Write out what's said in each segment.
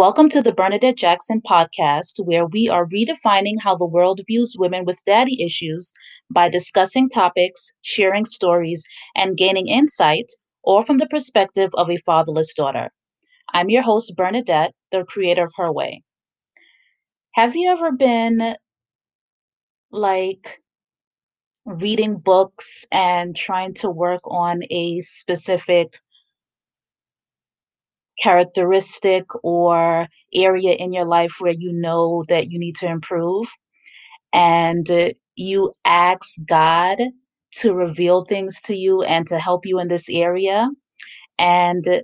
Welcome to the Bernadette Jackson podcast, where we are redefining how the world views women with daddy issues by discussing topics, sharing stories, and gaining insight, or from the perspective of a fatherless daughter. I'm your host, Bernadette, the creator of Her Way. Have you ever been like reading books and trying to work on a specific characteristic or area in your life where you know that you need to improve and uh, you ask God to reveal things to you and to help you in this area and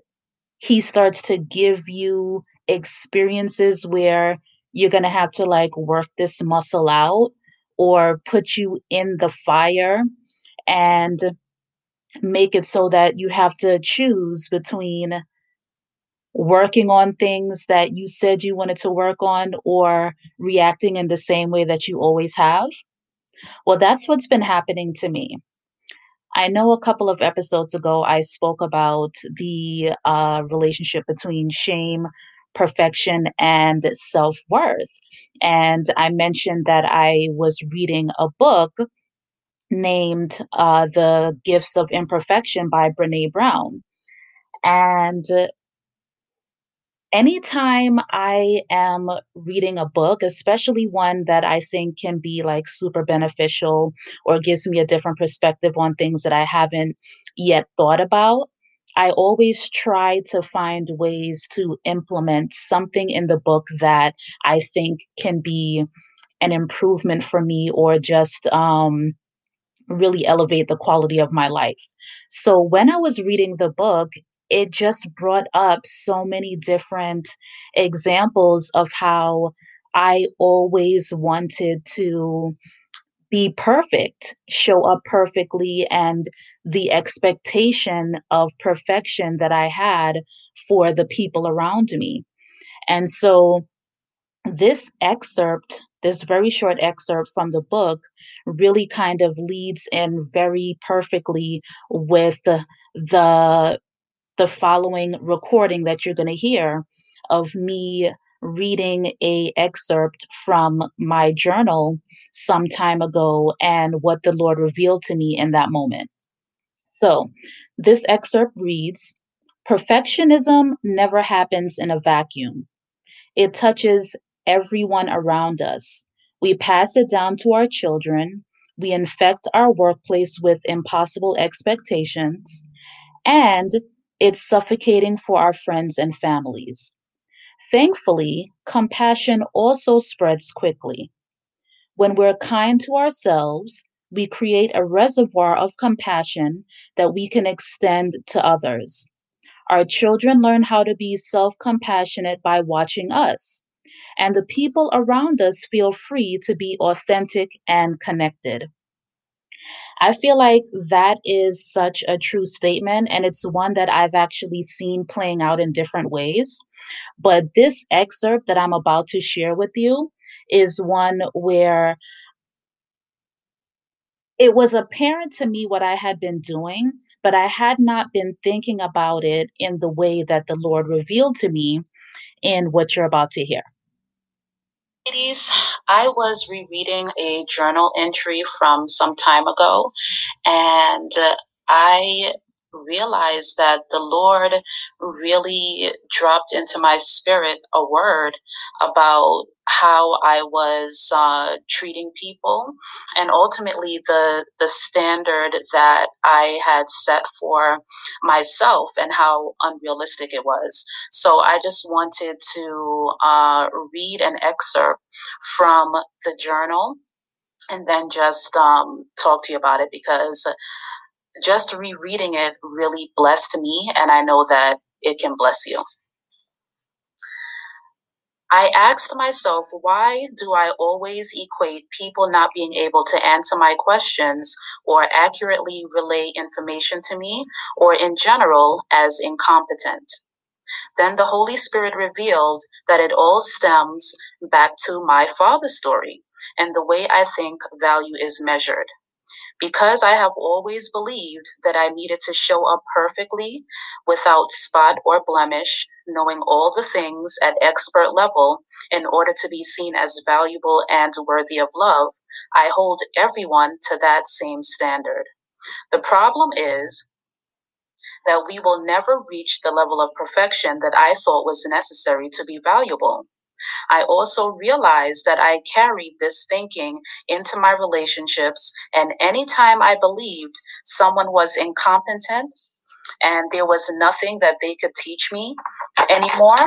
he starts to give you experiences where you're going to have to like work this muscle out or put you in the fire and make it so that you have to choose between working on things that you said you wanted to work on or reacting in the same way that you always have? Well, that's what's been happening to me. I know a couple of episodes ago I spoke about the uh, relationship between shame, perfection, and self worth. And I mentioned that I was reading a book named uh, The Gifts of Imperfection by Brene Brown. And anytime I am reading a book, especially one that I think can be like super beneficial or gives me a different perspective on things that I haven't yet thought about, I always try to find ways to implement something in the book that I think can be an improvement for me or just um, really elevate the quality of my life. So when I was reading the book, it just brought up so many different examples of how I always wanted to be perfect, show up perfectly, and the expectation of perfection that I had for the people around me. And so, this excerpt, this very short excerpt from the book, really kind of leads in very perfectly with the the following recording that you're going to hear of me reading a excerpt from my journal some time ago and what the Lord revealed to me in that moment. So, this excerpt reads Perfectionism never happens in a vacuum. It touches everyone around us. We pass it down to our children. We infect our workplace with impossible expectations. And it's suffocating for our friends and families. Thankfully, compassion also spreads quickly. When we're kind to ourselves, we create a reservoir of compassion that we can extend to others. Our children learn how to be self compassionate by watching us, and the people around us feel free to be authentic and connected. I feel like that is such a true statement, and it's one that I've actually seen playing out in different ways. But this excerpt that I'm about to share with you is one where it was apparent to me what I had been doing, but I had not been thinking about it in the way that the Lord revealed to me in what you're about to hear. Ladies, I was rereading a journal entry from some time ago, and uh, I realized that the Lord really dropped into my spirit a word about how I was uh, treating people, and ultimately the the standard that I had set for myself, and how unrealistic it was. So I just wanted to uh, read an excerpt from the journal, and then just um, talk to you about it because just rereading it really blessed me, and I know that it can bless you. I asked myself, why do I always equate people not being able to answer my questions or accurately relay information to me, or in general, as incompetent? Then the Holy Spirit revealed that it all stems back to my father's story and the way I think value is measured. Because I have always believed that I needed to show up perfectly without spot or blemish knowing all the things at expert level in order to be seen as valuable and worthy of love, I hold everyone to that same standard. The problem is that we will never reach the level of perfection that I thought was necessary to be valuable. I also realized that I carried this thinking into my relationships, and anytime I believed someone was incompetent and there was nothing that they could teach me anymore,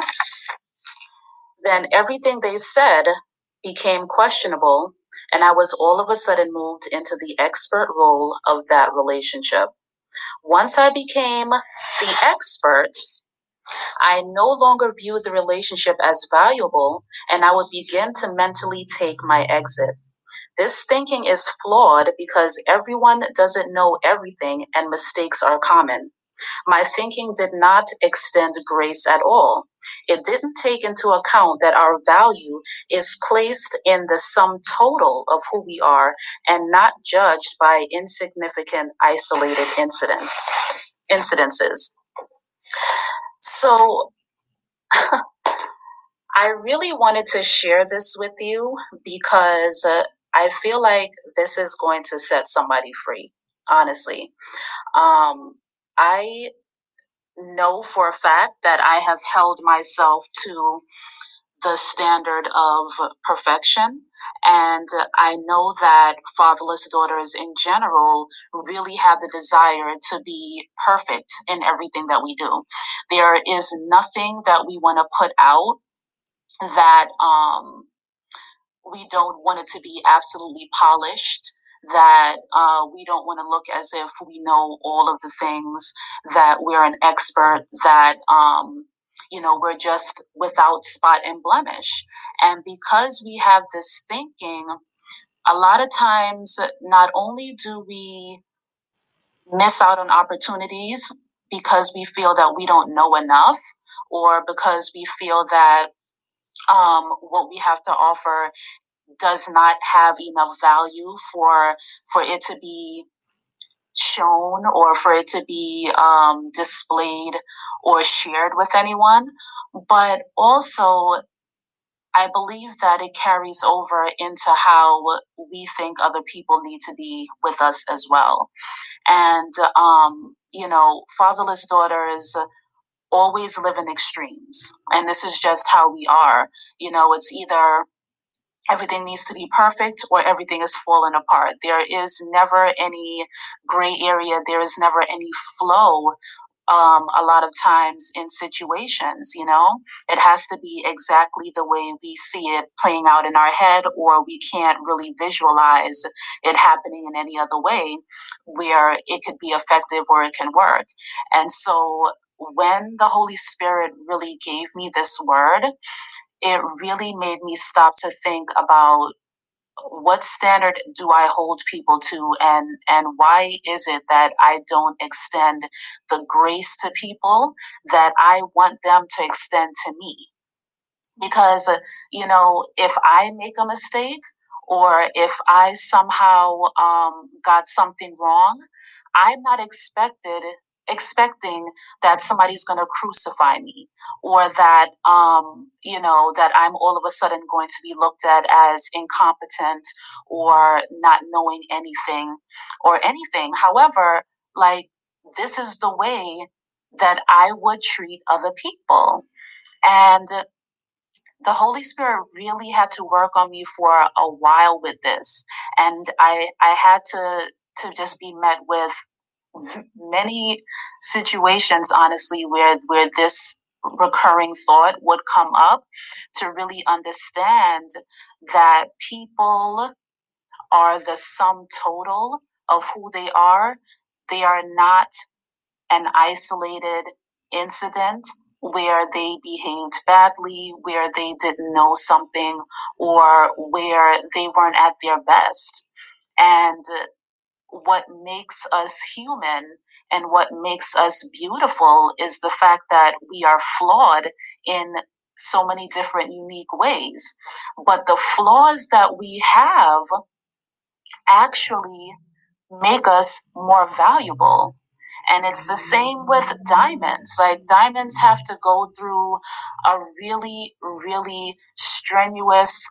then everything they said became questionable, and I was all of a sudden moved into the expert role of that relationship. Once I became the expert, I no longer viewed the relationship as valuable, and I would begin to mentally take my exit. This thinking is flawed because everyone doesn't know everything and mistakes are common. My thinking did not extend grace at all. It didn't take into account that our value is placed in the sum total of who we are and not judged by insignificant isolated incidents incidences. So I really wanted to share this with you because uh, I feel like this is going to set somebody free, honestly. Um, I know for a fact that I have held myself to the standard of perfection. And I know that fatherless daughters in general really have the desire to be perfect in everything that we do. There is nothing that we want to put out that um, we don't want it to be absolutely polished that uh, we don't want to look as if we know all of the things, that we're an expert, that, um, you know, we're just without spot and blemish. And because we have this thinking, a lot of times, not only do we miss out on opportunities because we feel that we don't know enough, or because we feel that um, what we have to offer does not have enough value for for it to be shown or for it to be um, displayed or shared with anyone but also I believe that it carries over into how we think other people need to be with us as well. And, um, you know, fatherless daughters always live in extremes. And this is just how we are. You know, it's either everything needs to be perfect or everything is falling apart. There is never any gray area, there is never any flow. Um, a lot of times in situations, you know, it has to be exactly the way we see it playing out in our head, or we can't really visualize it happening in any other way where it could be effective or it can work. And so when the Holy Spirit really gave me this word, it really made me stop to think about what standard do I hold people to? And and why is it that I don't extend the grace to people that I want them to extend to me? Because you know if I make a mistake or if I somehow um, got something wrong I'm not expected expecting that somebody's going to crucify me or that um, you know that i'm all of a sudden going to be looked at as incompetent or not knowing anything or anything however like this is the way that i would treat other people and the Holy Spirit really had to work on me for a while with this. And I I had to to just be met with many situations honestly where where this recurring thought would come up to really understand that people are the sum total of who they are they are not an isolated incident where they behaved badly, where they didn't know something, or where they weren't at their best. And what makes us human and what makes us beautiful is the fact that we are flawed in so many different unique ways. But the flaws that we have actually make us more valuable. And it's the same with diamonds. Like diamonds have to go through a really, really strenuous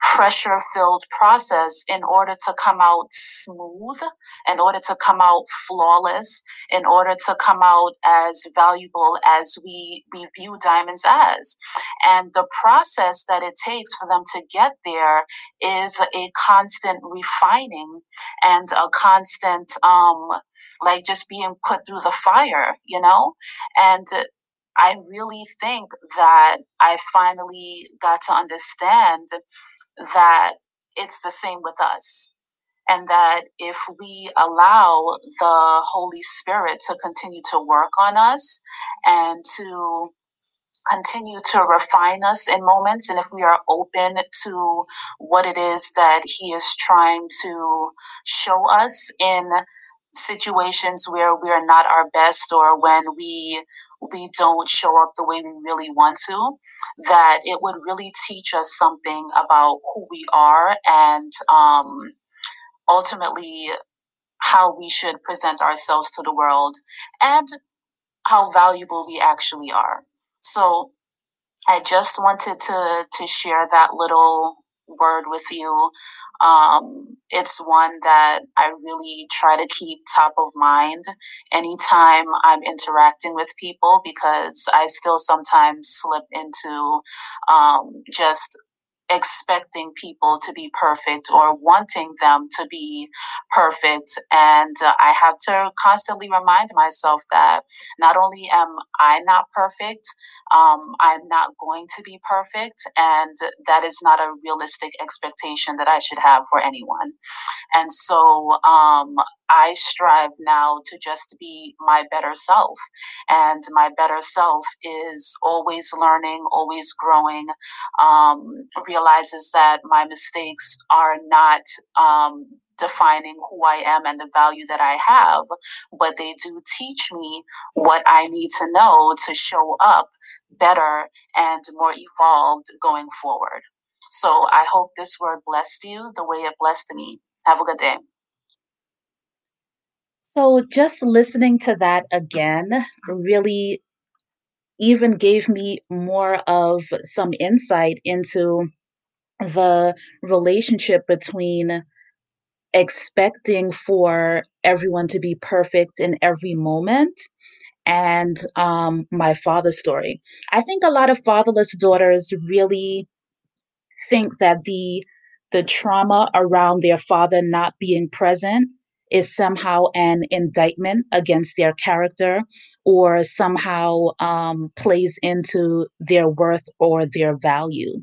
pressure filled process in order to come out smooth, in order to come out flawless, in order to come out as valuable as we, we view diamonds as. And the process that it takes for them to get there is a constant refining and a constant, um, like just being put through the fire, you know? And I really think that I finally got to understand that it's the same with us. And that if we allow the Holy Spirit to continue to work on us and to continue to refine us in moments, and if we are open to what it is that He is trying to show us in situations where we're not our best or when we we don't show up the way we really want to, that it would really teach us something about who we are and um, ultimately how we should present ourselves to the world and how valuable we actually are. So I just wanted to to share that little word with you um, it's one that I really try to keep top of mind anytime I'm interacting with people because I still sometimes slip into um, just expecting people to be perfect or wanting them to be perfect. And uh, I have to constantly remind myself that not only am I not perfect, um, I'm not going to be perfect. And that is not a realistic expectation that I should have for anyone. And so um, I strive now to just be my better self. And my better self is always learning, always growing, um, realizes that my mistakes are not. Um, defining who I am and the value that I have, but they do teach me what I need to know to show up better and more evolved going forward. So I hope this word blessed you the way it blessed me. Have a good day. So, just listening to that again really even gave me more of some insight into the relationship between expecting for everyone to be perfect in every moment and um, my father's story. I think a lot of fatherless daughters really think that the the trauma around their father not being present is somehow an indictment against their character or somehow um, plays into their worth or their value.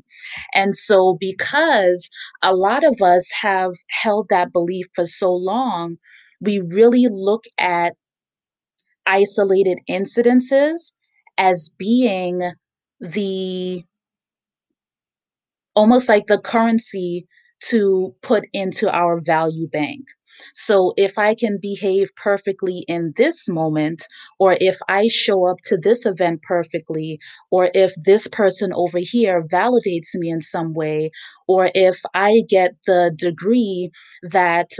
And so, because a lot of us have held that belief for so long, we really look at isolated incidences as being the almost like the currency to put into our value bank. So if I can behave perfectly in this moment, or if I show up to this event perfectly, or if this person over here validates me in some way, or if I get the degree that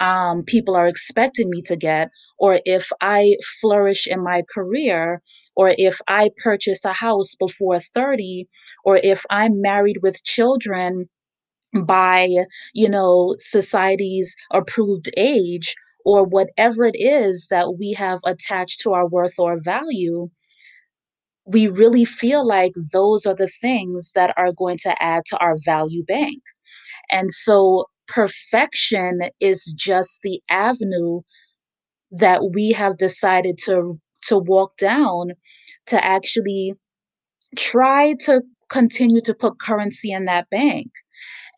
um, people are expecting me to get, or if I flourish in my career, or if I purchase a house before 30, or if I'm married with children by, you know, society's approved age, or whatever it is that we have attached to our worth or value, we really feel like those are the things that are going to add to our value bank. And so perfection is just the avenue that we have decided to to walk down to actually try to continue to put currency in that bank.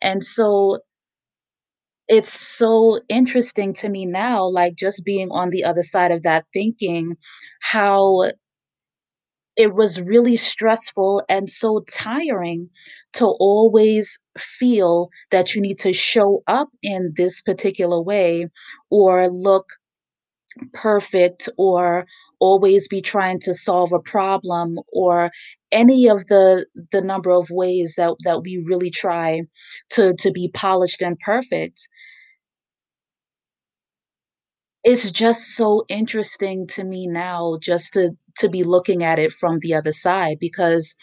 And so it's so interesting to me now, like just being on the other side of that thinking, how it was really stressful and so tiring to always feel that you need to show up in this particular way or look perfect or always be trying to solve a problem or any of the the number of ways that that we really try to to be polished and perfect It's just so interesting to me now just to to be looking at it from the other side because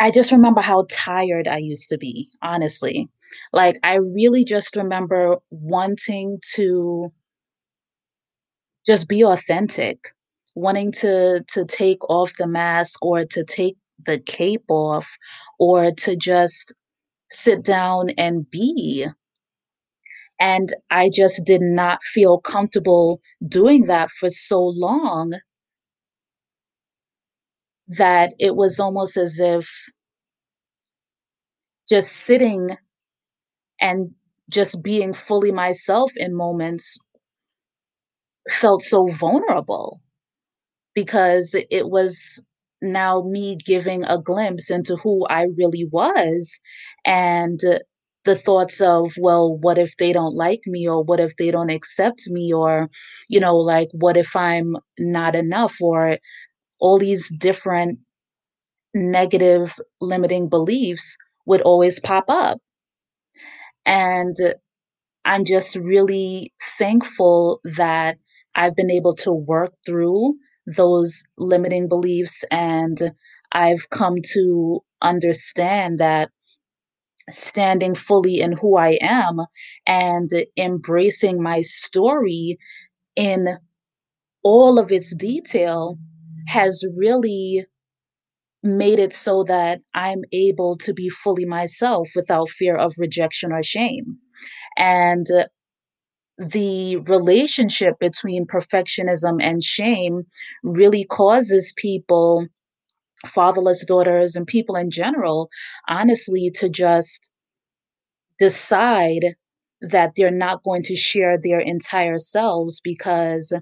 I just remember how tired I used to be, honestly. Like, I really just remember wanting to just be authentic, wanting to to take off the mask or to take the cape off or to just sit down and be. And I just did not feel comfortable doing that for so long that it was almost as if just sitting and just being fully myself in moments felt so vulnerable because it was now me giving a glimpse into who I really was and the thoughts of, well, what if they don't like me or what if they don't accept me or, you know, like what if I'm not enough or all these different negative limiting beliefs would always pop up. And I'm just really thankful that I've been able to work through those limiting beliefs and I've come to understand that standing fully in who I am and embracing my story in all of its detail has really made it so that I'm able to be fully myself without fear of rejection or shame. And uh, the relationship between perfectionism and shame really causes people, fatherless daughters, and people in general, honestly, to just decide that they're not going to share their entire selves because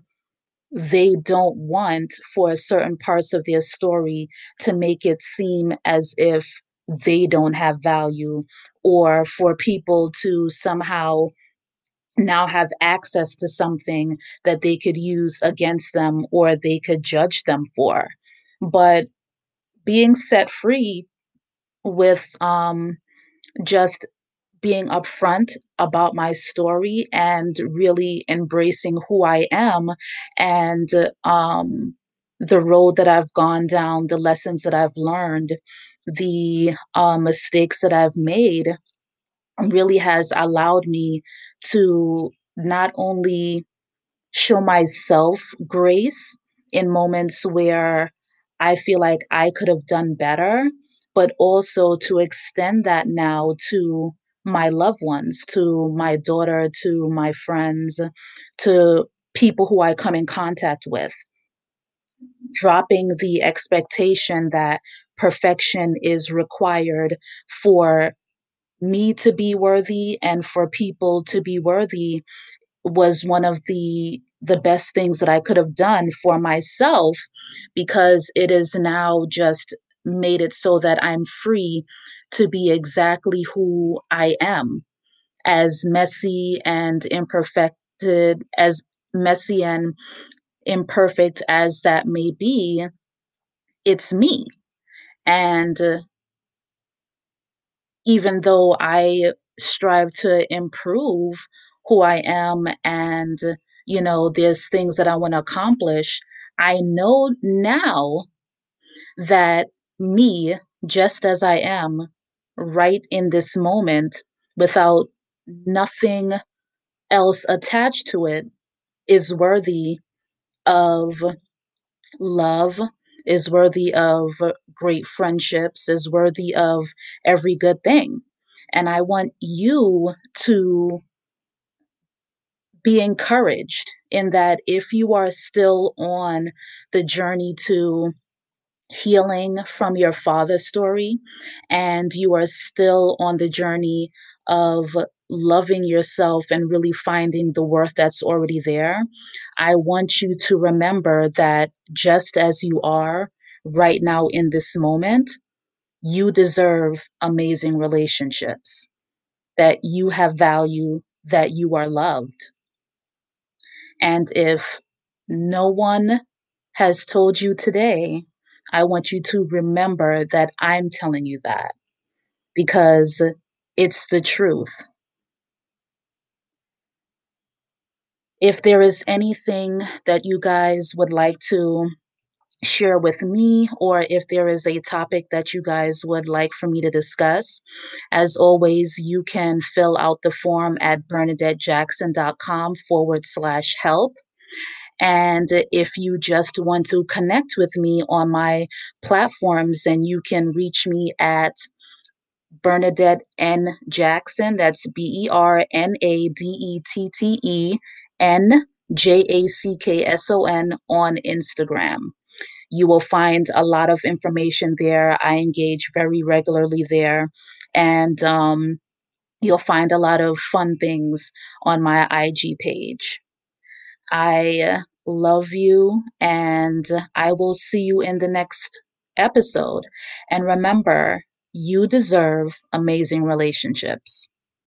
they don't want for certain parts of their story to make it seem as if they don't have value or for people to somehow now have access to something that they could use against them or they could judge them for. But being set free with um, just being upfront about my story and really embracing who I am and um, the road that I've gone down, the lessons that I've learned, the uh, mistakes that I've made really has allowed me to not only show myself grace in moments where I feel like I could have done better, but also to extend that now to my loved ones, to my daughter, to my friends, to people who I come in contact with. Dropping the expectation that perfection is required for me to be worthy and for people to be worthy was one of the the best things that I could have done for myself because it is now just made it so that I'm free to be exactly who I am. As messy and imperfected as messy and imperfect as that may be it's me. And uh, even though I strive to improve who I am and, you know, there's things that I want to accomplish, I know now that me, just as I am, right in this moment, without nothing else attached to it, is worthy of love, is worthy of great friendships, is worthy of every good thing. And I want you to be encouraged in that if you are still on the journey to healing from your father's story and you are still on the journey of loving yourself and really finding the worth that's already there, I want you to remember that just as you are right now in this moment, you deserve amazing relationships, that you have value, that you are loved. And if no one has told you today, I want you to remember that I'm telling you that because it's the truth. If there is anything that you guys would like to share with me, or if there is a topic that you guys would like for me to discuss, as always, you can fill out the form at bernadettejackson.com forward slash help. And if you just want to connect with me on my platforms, then you can reach me at Bernadette N. Jackson. That's B E R N A D E T T E N J A C K S O N on Instagram. You will find a lot of information there. I engage very regularly there. And um, you'll find a lot of fun things on my IG page. I love you, and I will see you in the next episode. And remember, you deserve amazing relationships.